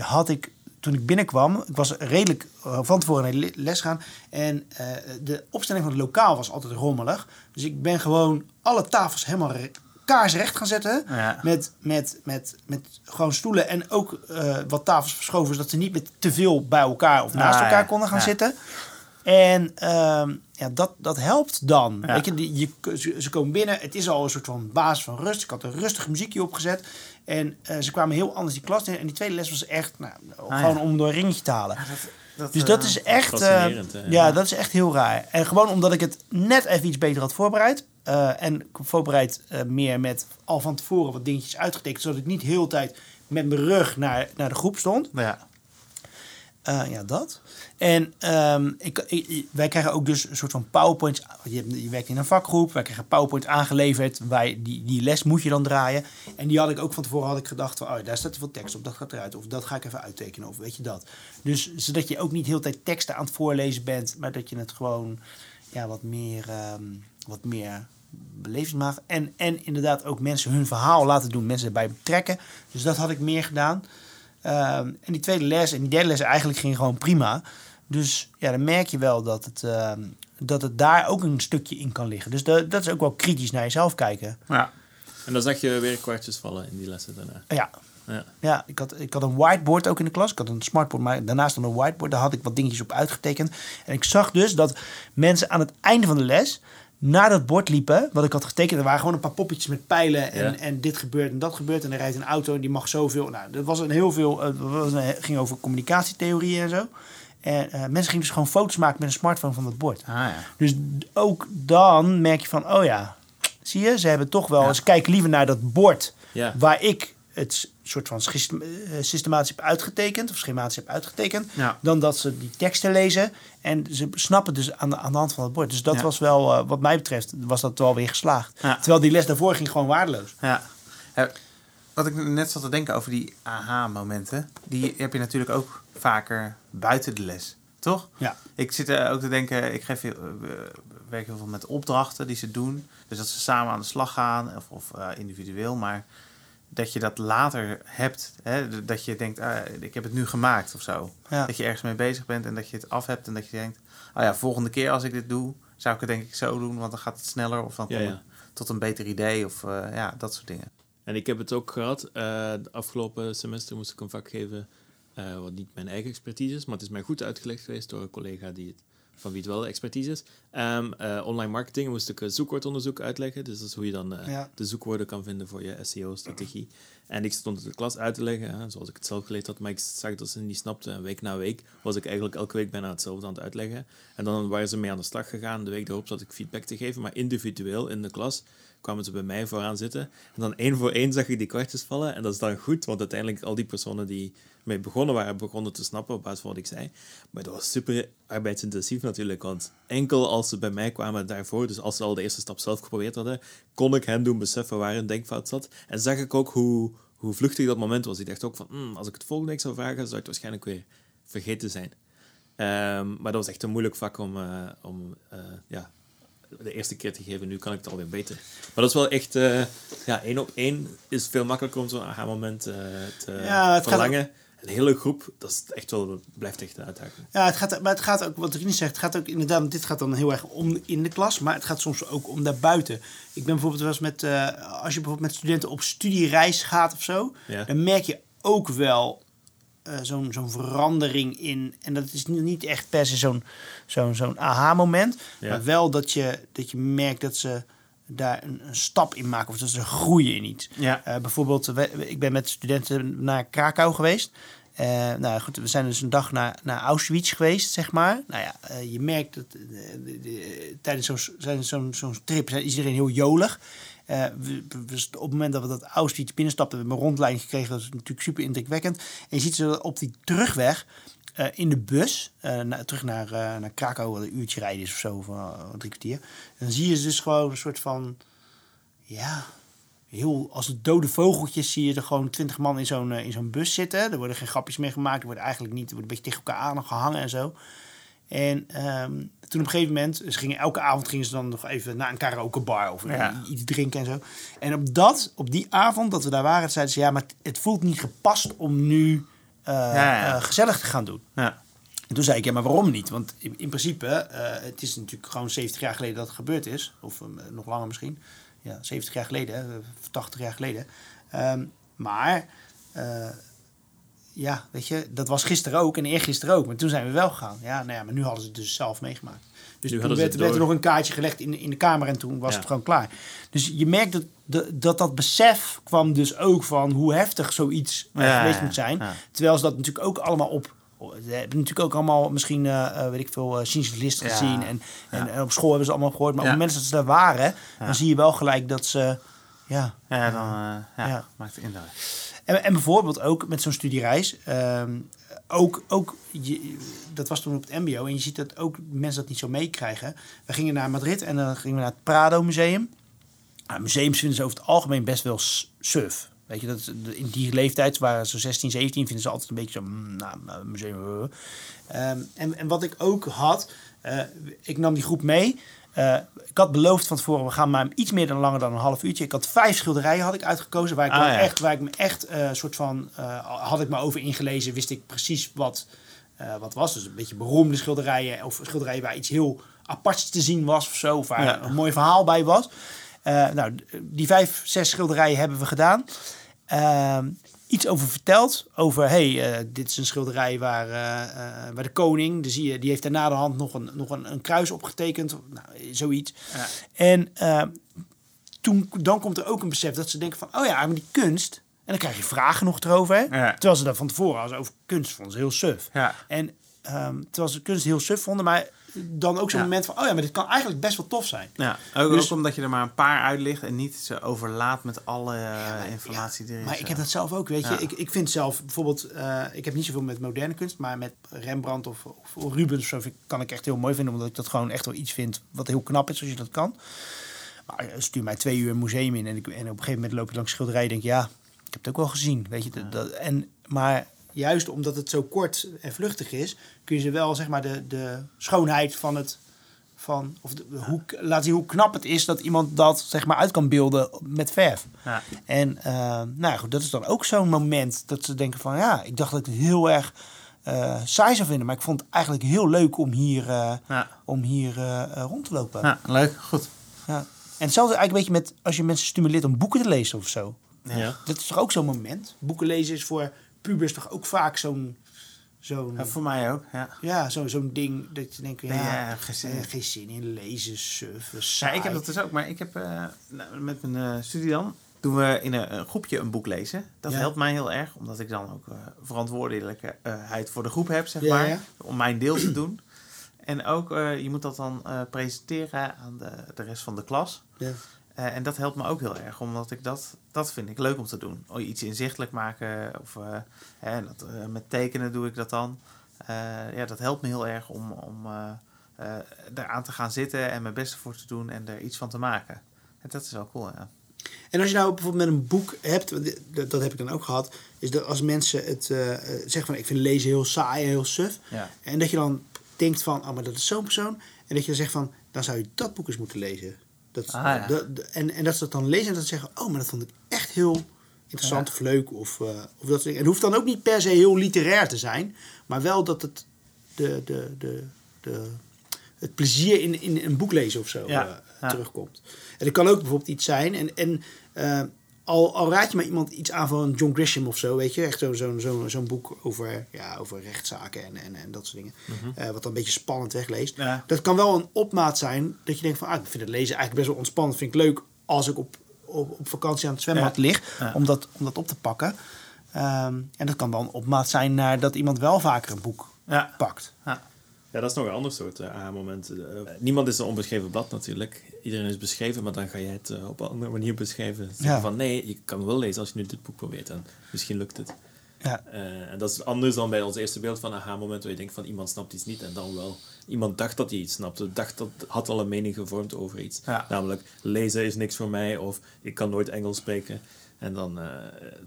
had ik toen ik binnenkwam, ik was redelijk eh, van tevoren naar de les gaan. En eh, de opstelling van het lokaal was altijd rommelig. Dus ik ben gewoon alle tafels helemaal re- kaarsrecht gaan zetten. Ja. Met, met, met, met gewoon stoelen en ook eh, wat tafels verschoven, zodat ze niet met te veel bij elkaar of naast Ah, elkaar ja. konden gaan Ja. zitten. En ehm, ja, dat, dat helpt dan. Weet je, die, je, ze komen binnen, het is al een soort van basis van rust. Ik had een rustig muziekje opgezet. En eh, ze kwamen heel anders die klas in. En die tweede les was echt nou, gewoon ja. om door een ringetje te halen. Dat, Dus eh, dat is echt, eh, ja, dat is echt heel raar. En gewoon omdat ik het net even iets beter had voorbereid. eh, en voorbereid eh, meer met al van tevoren wat dingetjes uitgetekend. Zodat ik niet heel de tijd met mijn rug naar, naar de groep stond. Ja. Eh, ja, dat. En ehm, ik, ik- wij krijgen ook dus een soort van PowerPoints. Je, werkt in een vakgroep. Wij krijgen PowerPoint aangeleverd. Wij, die, die les moet je dan draaien. En die had ik ook van tevoren had ik gedacht van... Oh, daar staat te veel tekst op. Dat gaat eruit. Of dat ga ik even uittekenen. Of weet je dat. Dus zodat je ook niet heel de tijd teksten aan het voorlezen bent. Maar dat je het gewoon ja, wat meer... ehm, wat meer maakt. En, en inderdaad ook mensen hun verhaal laten doen. Mensen erbij betrekken. Dus dat had ik meer gedaan. Ehm, en die tweede les en die derde les eigenlijk ging gewoon prima. Dus ja, dan merk je wel dat het, ehm, dat het daar ook een stukje in kan liggen. Dus dat, dat is ook wel kritisch naar jezelf kijken. Ja. En dan zag je weer kwartjes vallen in die lessen daarna. Ja, Ja. ja ik, had, ik had een whiteboard ook in de klas. Ik had een smartboard, maar daarnaast dan een whiteboard. Daar had ik wat dingetjes op uitgetekend. En ik zag dus dat mensen aan het einde van de les naar dat bord liepen, wat ik had getekend. Er waren gewoon een paar poppetjes met pijlen en, Ja. en dit gebeurt en dat gebeurt. En er rijdt een auto en die mag zoveel. Nou, dat was een heel veel, eh, was een, ging over communicatietheorieën en zo. En eh, mensen gingen dus gewoon foto's maken met een smartphone van dat bord. Ah ja. Dus ook dan merk je van, oh ja, zie je, ze hebben toch wel, Ja. ze kijken liever naar dat bord waar ik het soort van eh, systematisch heb uitgetekend, of schematisch heb uitgetekend, Ja. dan dat ze die teksten lezen. En ze snappen dus aan de, aan de hand van het bord. Dus dat Ja. was wel, eh, wat mij betreft, was dat wel weer geslaagd. Ja. Terwijl die les daarvoor ging gewoon waardeloos. Ja. Wat ik net zat te denken over die aha-momenten, die heb je natuurlijk ook vaker buiten de les, toch? Ja. Ik zit er ook te denken, ik geef heel, eh, werk heel veel met opdrachten die ze doen. Dus dat ze samen aan de slag gaan, of, of individueel, maar dat je dat later hebt. Hè? Dat je denkt, ah, ik heb het nu gemaakt of zo. Ja. Dat je ergens mee bezig bent en dat je het af hebt en dat je denkt, oh ja, volgende keer als ik dit doe, zou ik het denk ik zo doen, want dan gaat het sneller of dan Ja, kom ja. tot een beter idee of eh, ja, dat soort dingen. En ik heb het ook gehad. eh de afgelopen semester moest ik een vak geven eh, wat niet mijn eigen expertise is, maar het is mij goed uitgelegd geweest door een collega die het, van wie het wel de expertise is. Ehm, eh, online marketing moest ik een zoekwoordonderzoek uitleggen. Dus dat is hoe je dan eh, Ja. de zoekwoorden kan vinden voor je SEO-strategie. En ik stond de klas uit te leggen, hè, zoals ik het zelf geleerd had, maar ik zag dat ze het niet snapten. En week na week was ik eigenlijk elke week bijna hetzelfde aan het uitleggen. En dan waren ze mee aan de slag gegaan. De week daarop zat ik feedback te geven, maar individueel in de klas kwamen ze bij mij vooraan zitten. En dan één voor één zag ik die kwartjes vallen. En dat is dan goed, want uiteindelijk al die personen die mee begonnen waren, begonnen te snappen op basis van wat ik zei. Maar dat was super arbeidsintensief natuurlijk, want enkel als ze bij mij kwamen daarvoor, dus als ze al de eerste stap zelf geprobeerd hadden, kon ik hen doen beseffen waar een denkfout zat. En zag ik ook hoe, hoe vluchtig dat moment was. Ik dacht ook van, "Hmm, als ik het volgende week zou vragen, zou ik het waarschijnlijk weer vergeten zijn. Ehm, maar dat was echt een moeilijk vak om, eh, om eh, ja, de eerste keer te geven. Nu kan ik het alweer beter. Maar dat is wel echt, eh, ja, één op één is veel makkelijker om zo'n aha-moment te Ja, gaat verlangen. Een hele groep, dat is echt wel, blijft echt een uitdaging. Ja, het gaat, maar het gaat ook, wat Rini zegt, het gaat ook inderdaad, dit gaat dan heel erg om in de klas, maar het gaat soms ook om daarbuiten. Ik ben bijvoorbeeld wel eens met, eh, als je bijvoorbeeld met studenten op studiereis gaat of zo, Ja. dan merk je ook wel eh, zo'n zo'n verandering in, en dat is niet echt per se zo'n zo'n zo'n aha-moment, Ja. maar wel dat je, dat je merkt dat ze daar een, een stap in maken of dat ze groeien in iets. Ja. Eh, bijvoorbeeld, we- ik ben met studenten naar Krakau geweest. Eh, nou goed, we zijn dus een dag naar, naar Auschwitz geweest, zeg maar. Nou ja, eh, je merkt dat de- de- tijdens zo'n zo'n zo'n trip is iedereen heel jolig. We, op het moment dat we dat Auschwitz binnenstapten, hebben we een rondleiding gekregen. Dat is natuurlijk super indrukwekkend. En je ziet ze op die terugweg eh, in de bus, eh, na- terug naar, eh, naar Krakau, wat een uurtje rijden is of zo, eh, drie kwartier. En dan zie je ze dus gewoon een soort van, ja, heel als de dode vogeltjes zie je er gewoon twintig man in zo'n in zo'n bus zitten. Er worden geen grapjes mee gemaakt. Er wordt eigenlijk niet, er wordt een beetje tegen elkaar aan gehangen en zo. En ehm, toen op een gegeven moment, ze gingen, elke avond gingen ze dan nog even naar een karaokebar of Ja. iets drinken en zo. En op, dat, op die avond dat we daar waren, zeiden ze, ja, maar het voelt niet gepast om nu Ja, ja. eh, gezellig te gaan doen. Ja. En toen zei ik, ja, maar waarom niet? Want in, in principe, eh, het is natuurlijk gewoon 70 jaar geleden dat het gebeurd is. Of eh, nog langer misschien. Ja, 70 jaar geleden, of 80 jaar geleden. Ehm, maar, eh, ja, weet je, dat was gisteren ook en eergisteren ook. Maar toen zijn we wel gegaan. Ja, nou ja, maar nu hadden ze het dus zelf meegemaakt. Dus Nu toen werd, er nog een kaartje gelegd in, in de kamer en toen was Ja. het gewoon klaar. Dus je merkt dat dat, dat dat besef kwam dus ook van hoe heftig zoiets eh, Ja, geweest moet zijn. Terwijl ze dat natuurlijk ook allemaal op. Ze hebben natuurlijk ook allemaal misschien, eh, eh, weet ik veel, uh, Ja. gezien. En, en, Ja. en op school hebben ze allemaal gehoord. Maar Ja. op het moment dat ze daar waren, dan zie je wel gelijk dat ze. Ja. Ja, dan uh, ja, maakt het indruk. En, bijvoorbeeld ook met zo'n studiereis. ehm, ook, ook dat was toen op het MBO. En je ziet dat ook mensen dat niet zo meekrijgen. We gingen naar Madrid en dan gingen we naar het Prado Museum. Nou, museums vinden ze over het algemeen best wel s- suf. Weet je, dat in die leeftijd, waren zo 16, 17, vinden ze altijd een beetje zo, mm, nou, nou, museum. eh. Ehm, en, en wat ik ook had, eh, ik nam die groep mee. Eh, ik had beloofd van tevoren, we gaan maar iets meer dan langer dan een half uurtje. Ik had vijf schilderijen had ik uitgekozen, waar ik, Ah, ja. echt, waar ik me echt eh soort van, eh, had ik me over ingelezen, wist ik precies wat, wat was. Dus een beetje beroemde schilderijen of schilderijen waar iets heel aparts te zien was of zo, of waar Ja. een mooi verhaal bij was. Nou, die vijf, zes schilderijen hebben we gedaan. Iets over verteld. Over, hey, eh, dit is een schilderij waar, eh, waar de koning, dus zie je, die heeft daar na de hand nog een, nog een, een kruis opgetekend. Nou, zoiets. Ja. En toen, dan komt er ook een besef dat ze denken van, oh ja, maar die kunst. En dan krijg je vragen nog erover. Hè? Ja. Terwijl ze dat van tevoren hadden over kunst vonden ze heel suf. Ja. En ehm, terwijl ze kunst heel suf vonden, maar dan ook zo'n Ja. moment van, oh ja, maar dit kan eigenlijk best wel tof zijn. Ja, ook, Dus- ook omdat je er maar een paar uitlicht en niet ze overlaat met alle eh, informatie die er is. Maar ik heb dat zelf ook, weet je. Ik, ik vind zelf bijvoorbeeld, eh, ik heb niet zoveel met moderne kunst, maar met Rembrandt of, of Rubens of zo kan ik echt heel mooi vinden, omdat ik dat gewoon echt wel iets vind wat heel knap is als je dat kan. Maar eh, stuur mij twee uur een museum in en, ik, en op een gegeven moment loop je langs schilderij en denk ja, ik heb het ook wel gezien, weet je. Dat, dat- en, maar juist omdat het zo kort en vluchtig is, kun je ze wel zeg maar de, de schoonheid van het van of de, hoe laat zien hoe knap het is dat iemand dat zeg maar uit kan beelden met verf. Ja. En eh, nou goed, dat is dan ook zo'n moment dat ze denken van ja, ik dacht dat ik het heel erg eh, saai zou vinden, maar ik vond het eigenlijk heel leuk om hier, eh, Ja. om hier rond te lopen. Ja, leuk, goed. Ja. En hetzelfde eigenlijk een beetje met als je mensen stimuleert om boeken te lezen of zo. Ja. Dat is toch ook zo'n moment? Boeken lezen is voor pubers toch ook vaak zo'n zo'n Ja, voor mij ook, ja. ja, zo, zo'n ding dat je denkt ja, Ja, ja, geen zin in. eh, geen zin in lezen, suf, Ja, saai. ik heb dat dus ook, maar ik heb eh, nou, met mijn eh, studie dan, doen we in een, een groepje een boek lezen. Dat Ja. helpt mij heel erg, omdat ik dan ook verantwoordelijkheid voor de groep heb, zeg Ja, maar. ja. Om mijn deel te doen. En ook, je moet dat dan presenteren aan de, de rest van de klas. Ja. Eh, en dat helpt me ook heel erg, omdat ik dat, dat vind ik leuk om te doen. Oh, iets inzichtelijk maken, of eh, hè, dat, eh, met tekenen doe ik dat dan. Ja, dat helpt me heel erg om, om eraan te gaan zitten en mijn best ervoor te doen en er iets van te maken. En dat is wel cool, ja. En als je nou bijvoorbeeld met een boek hebt, dat, heb ik dan ook gehad, is dat als mensen het zeggen van ik vind lezen heel saai en heel suf. Ja. En dat je dan denkt van, oh maar dat is zo'n persoon. En dat je dan zegt van, dan zou je dat boek eens moeten lezen. Dat, Ah, ja. dat- en, en dat ze dat dan lezen en dat ze zeggen, oh maar dat vond ik echt heel interessant Ja. of leuk. Of, eh, of dat. En het hoeft dan ook niet per se heel literair te zijn, maar wel dat het de, de, de, de, het plezier in, in een boek lezen of zo Ja, eh, terugkomt. En het kan ook bijvoorbeeld iets zijn. En, en eh, al, al raad je maar iemand iets aan van John Grisham of zo, weet je, echt zo'n zo, zo, zo'n boek over, ja, over rechtszaken en, en, en dat soort dingen. Eh, wat dan een beetje spannend wegleest. Ja. Dat kan wel een opmaat zijn dat je denkt van, ah, ik vind het lezen eigenlijk best wel ontspannend. Vind ik leuk als ik op, op, op vakantie aan het zwembad Ja. lig, Ja. om, dat, om dat op te pakken. Ehm, en dat kan dan een opmaat zijn naar dat iemand wel vaker een boek Ja. pakt. Ja, dat is nog een ander soort eh, aha-moment. Eh, niemand is een onbeschreven blad natuurlijk. Iedereen is beschreven, maar dan ga jij het eh, op een andere manier beschrijven. Ja. van nee, je kan wel lezen als je nu dit boek probeert en misschien lukt het. Ja. En dat is anders dan bij ons eerste beeld van een aha-moment waar je denkt van iemand snapt iets niet en dan wel. Iemand dacht dat hij iets snapte, dacht dat, had al een mening gevormd over iets. Ja. Namelijk, lezen is niks voor mij of ik kan nooit Engels spreken. En dan,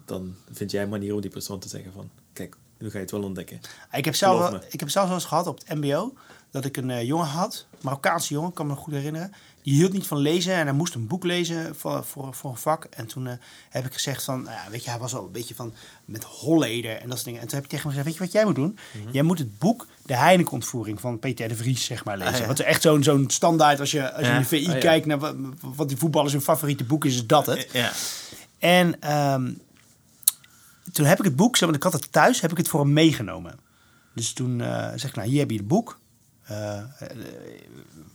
dan vind jij een manier om die persoon te zeggen van, kijk, nu ga je het wel ontdekken. Ik heb zelf, wel- ik heb zelf wel eens gehad op het mbo. dat ik een eh, jongen had, Marokkaanse jongen, kan me nog goed herinneren. Die hield niet van lezen en hij moest een boek lezen voor, voor, voor een vak. En toen eh, heb ik gezegd van, nou ja, weet je, hij was al een beetje van met Holleder en dat soort dingen. En toen heb ik tegen hem gezegd, weet je wat jij moet doen? Jij moet het boek De Heineken-ontvoering van Peter de Vries, zeg maar, lezen. Ah, ja. Wat is echt zo'n zo'n standaard, als je, als je in de VI Ah, ja. kijkt naar wat, wat die voetballers hun favoriete boek is, is dat het. Ja. En ehm, toen heb ik het boek, maar, ik had het thuis, heb ik het voor hem meegenomen. Dus toen eh, zeg ik, nou, hier heb je het boek. Eh, eh,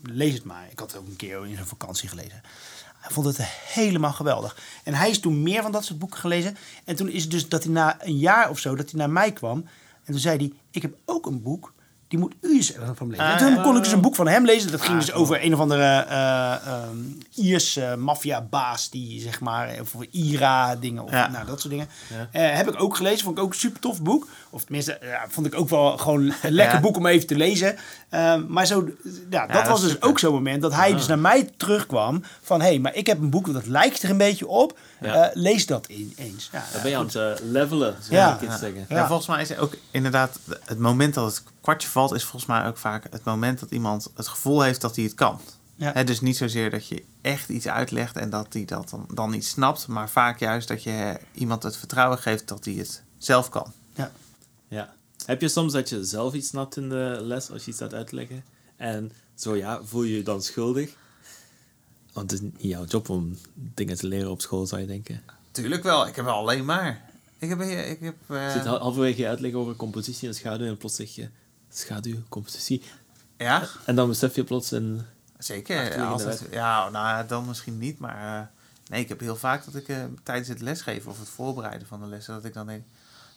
lees het maar. Ik had het ook een keer in zijn vakantie gelezen. Hij vond het helemaal geweldig. En hij is toen meer van dat soort boeken gelezen. En toen is het dus dat hij na een jaar of zo, dat hij naar mij kwam. En toen zei hij, ik heb ook een boek. Die moet u eens van hem lezen. Ah, en toen ja. kon ik dus een boek van hem lezen. Dat ging Ah, dus cool. over een of andere eh ehm Ierse maffiabaas. Die zeg maar, of IRA dingen. Of nou, dat soort dingen. Eh, heb ik ook gelezen. Vond ik ook een super tof boek. Of tenminste, ja, vond ik ook wel gewoon een lekker boek om even te lezen. Eh, maar zo, ja, dat dat was dus super. ook zo'n moment dat hij dus naar mij terugkwam. Van, hé, hey, maar ik heb een boek dat lijkt er een beetje op. Ja. Eh, lees dat in- eens. Ja, Dan ben je aan het eh, levelen, zo Ja. moet ik het zeggen. Ja. Ja. volgens mij is het ook inderdaad het moment dat het kwartje valt, is volgens mij ook vaak het moment dat iemand het gevoel heeft dat hij het kan. Ja. Hè, dus niet zozeer dat je echt iets uitlegt en dat hij dat dan, dan niet snapt, maar vaak juist dat je iemand het vertrouwen geeft dat hij het zelf kan. Ja. Ja. Heb je soms dat je zelf iets snapt in de les als je iets staat uit te leggen? En zo ja, voel je je dan schuldig? Want het is niet jouw job om dingen te leren op school, zou je denken. Tuurlijk wel, ik heb wel alleen maar. Ik heb, ik heb eh, Je zit hal- halverwege je uitleggen over compositie en schaduw en plots zeg je schaduw, compositie. ja, En dan besef je plots een... zeker. Wet. ja, nou dan misschien niet, maar eh, nee, ik heb heel vaak dat ik eh, tijdens het lesgeven of het voorbereiden van de lessen, dat ik dan denk,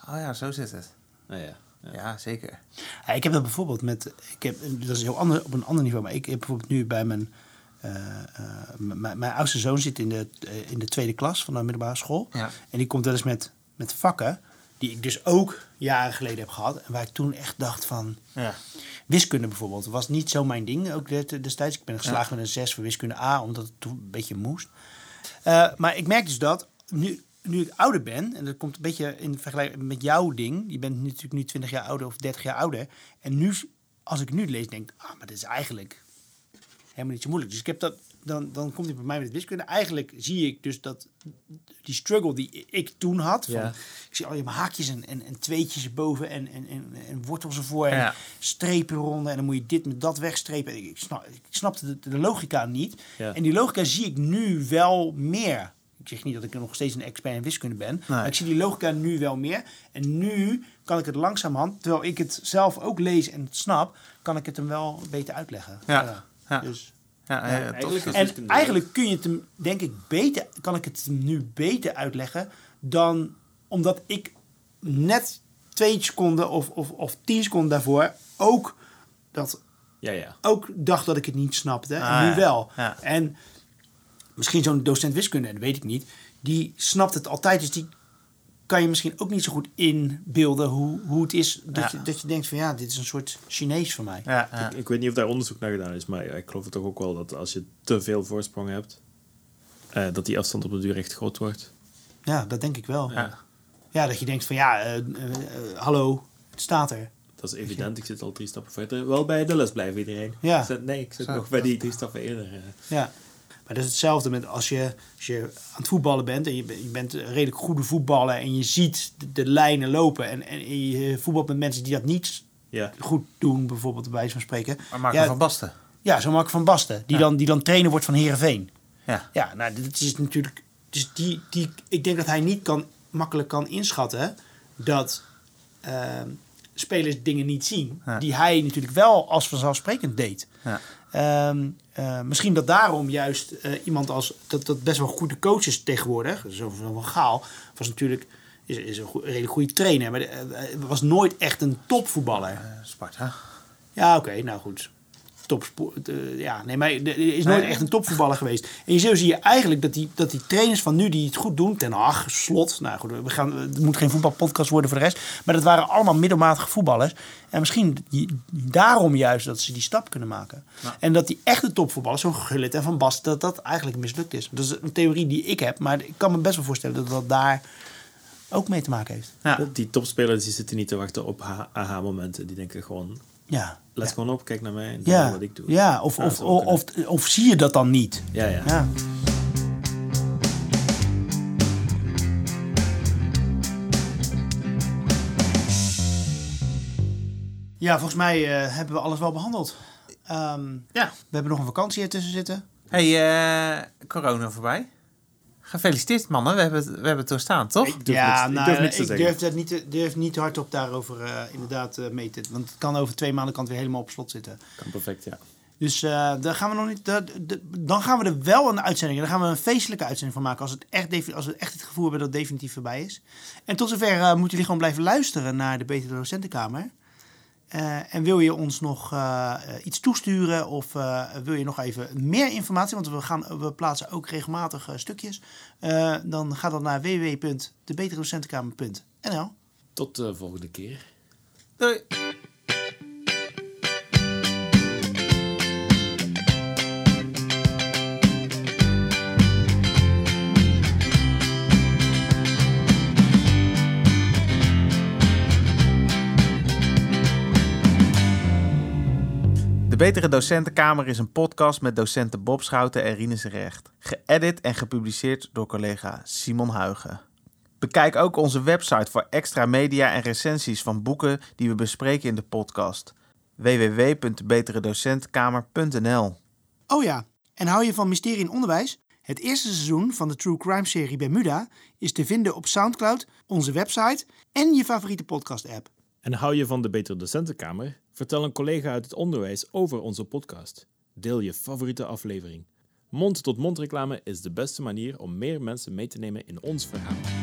oh ja, zo zit het. Nou ja. ja. Ja, zeker. Ja, ik heb dat bijvoorbeeld met. Ik heb, dat is heel ander, op een ander niveau. Maar ik heb bijvoorbeeld nu bij mijn. Eh, eh, mijn oudste zoon zit in de, eh, in de tweede klas van de middelbare school. Ja. En die komt wel eens met, met vakken. Die ik dus ook jaren geleden heb gehad. En waar ik toen echt dacht van. Ja. Wiskunde bijvoorbeeld was niet zo mijn ding ook de- destijds. Ik ben geslaagd met een 6 voor wiskunde A, omdat het toen een beetje moest. Maar ik merk dus dat nu, nu ik ouder ben, en dat komt een beetje in vergelijking met jouw ding. Je bent natuurlijk nu 20 jaar ouder of 30 jaar ouder. En nu, als ik nu lees, denk ik, ah, maar dit is eigenlijk helemaal niet zo moeilijk. Dus ik heb dat, dan, dan komt hij bij mij met wiskunde. Eigenlijk zie ik dus dat die struggle die ik toen had. Van, Ja. Ik zie al je haakjes en, en, en tweetjes erboven en, en, en, en wortels ervoor. En Ja. strepen eronder. En dan moet je dit met dat wegstrepen. Ik, ik, snap, ik snapte de, de logica niet. Ja. En die logica zie ik nu wel meer. Ik zeg niet dat ik nog steeds een expert in wiskunde ben. Maar ik zie die logica nu wel meer. En nu kan ik het langzamerhand, terwijl ik het zelf ook lees en het snap, kan ik het hem wel beter uitleggen. Ja. Ja. Dus, Ja, Ja, eigenlijk en eigenlijk kun je het hem, denk ik, beter, kan ik het hem nu beter uitleggen dan omdat ik net twee seconden of, of, of tien seconden daarvoor ook dat Ja, ja. ook dacht dat ik het niet snapte. Ah, en nu ja. wel. Ja. En misschien zo'n docent wiskunde, dat weet ik niet. Die snapt het altijd. Dus die kan je misschien ook niet zo goed inbeelden hoe, hoe het is. Dat, Ja. je, dat je denkt van ja, dit is een soort Chinees voor mij. Ja, ja. Ik, ik weet niet of daar onderzoek naar gedaan is, maar ik geloof het toch ook wel dat als je te veel voorsprong hebt, eh, dat die afstand op de duur echt groot wordt. Ja, dat denk ik wel. Ja, Ja. dat je denkt van ja, eh, eh, hallo, het staat er. Dat is evident, ik zit al drie stappen verder. Wel bij de les blijven iedereen. Ja. Ik zit- nee, ik zit Zo, nog bij die drie stappen eerder. Ja. Maar dat is hetzelfde met als je, als je aan het voetballen bent en je, bent- je bent een redelijk goede voetballer en je ziet de, de lijnen lopen en, en je voetbalt met mensen die dat niet Ja. goed doen, bijvoorbeeld bij wijze van spreken. Maar Marco Ja, van Basten. Ja, zo Mark van Basten, die, Ja. dan, die dan trainer wordt van Herenveen. Ja. Ja, nou, dit is natuurlijk. Dus die, die, ik denk dat hij niet kan, makkelijk kan inschatten dat ehm, spelers dingen niet zien. Ja. Die hij natuurlijk wel als vanzelfsprekend deed. Ja. Ehm, eh, misschien dat daarom juist eh, iemand als. Dat, dat best wel goede coaches tegenwoordig. Zo van Gaal was natuurlijk. Is, is een, hele goede trainer. Maar de- eh, was nooit echt een topvoetballer. Sparta. Ja, oké, nou goed. Topsport. eh, ja, nee, maar er is nooit echt een topvoetballer geweest. En zo zie je eigenlijk dat die, dat die trainers van nu die het goed doen, Ten Hag, Slot, nou goed, we gaan, het moet geen voetbalpodcast worden voor de rest, maar dat waren allemaal middelmatige voetballers. En misschien daarom juist dat ze die stap kunnen maken. En dat die echte topvoetballers, zo'n Gullit en Van Basten, dat dat eigenlijk mislukt is. Dat is een theorie die ik heb, maar ik kan me best wel voorstellen dat dat daar ook mee te maken heeft. Ja. Die topspelers die zitten niet te wachten op aha-momenten. Die denken gewoon, Ja. Let gewoon op, kijk naar mij en doe Ja, wat ik doe. ja of, of, of, of, zie je dat dan niet? Ja, ja. Ja. Ja, volgens mij eh, hebben we alles wel behandeld. Ehm, Ja. we hebben nog een vakantie ertussen zitten. hey, eh, corona voorbij. Gefeliciteerd mannen, we hebben het, we hebben het doorstaan, toch? Ik durf ja, niks, ik nou, durf niks te ik zeggen. durf, dat niet, durf niet hardop daarover eh, inderdaad eh, mee te... Want het kan over twee maanden kan het weer helemaal op slot zitten. Kan perfect, ja. Dus eh, daar gaan we nog niet. daar- dan gaan we er wel een uitzending. Dan gaan we een feestelijke uitzending van maken. Als, het echt, als we echt het gevoel hebben dat het definitief voorbij is. En tot zover eh, moeten jullie gewoon blijven luisteren naar de Betere Docentenkamer. Eh, en wil je ons nog eh, eh, iets toesturen of eh, wil je nog even meer informatie, want we, gaan, we plaatsen ook regelmatig eh, stukjes, eh, dan ga dan naar www.debeteredocentenkamer.nl. Tot de volgende keer. Doei. Betere Docentenkamer is een podcast met docenten Bob Schouten en Rinus Recht. Geëdit en gepubliceerd door collega Simon Huigen. Bekijk ook onze website voor extra media en recensies van boeken die we bespreken in de podcast. www.beteredocentkamer.nl Oh ja, en hou je van mysterie in onderwijs? Het eerste seizoen van de True Crime serie Bermuda is te vinden op Soundcloud, onze website en je favoriete podcast app. En hou je van de Betere Docentenkamer? Vertel een collega uit het onderwijs over onze podcast. Deel je favoriete aflevering. Mond-tot-mond reclame is de beste manier om meer mensen mee te nemen in ons verhaal.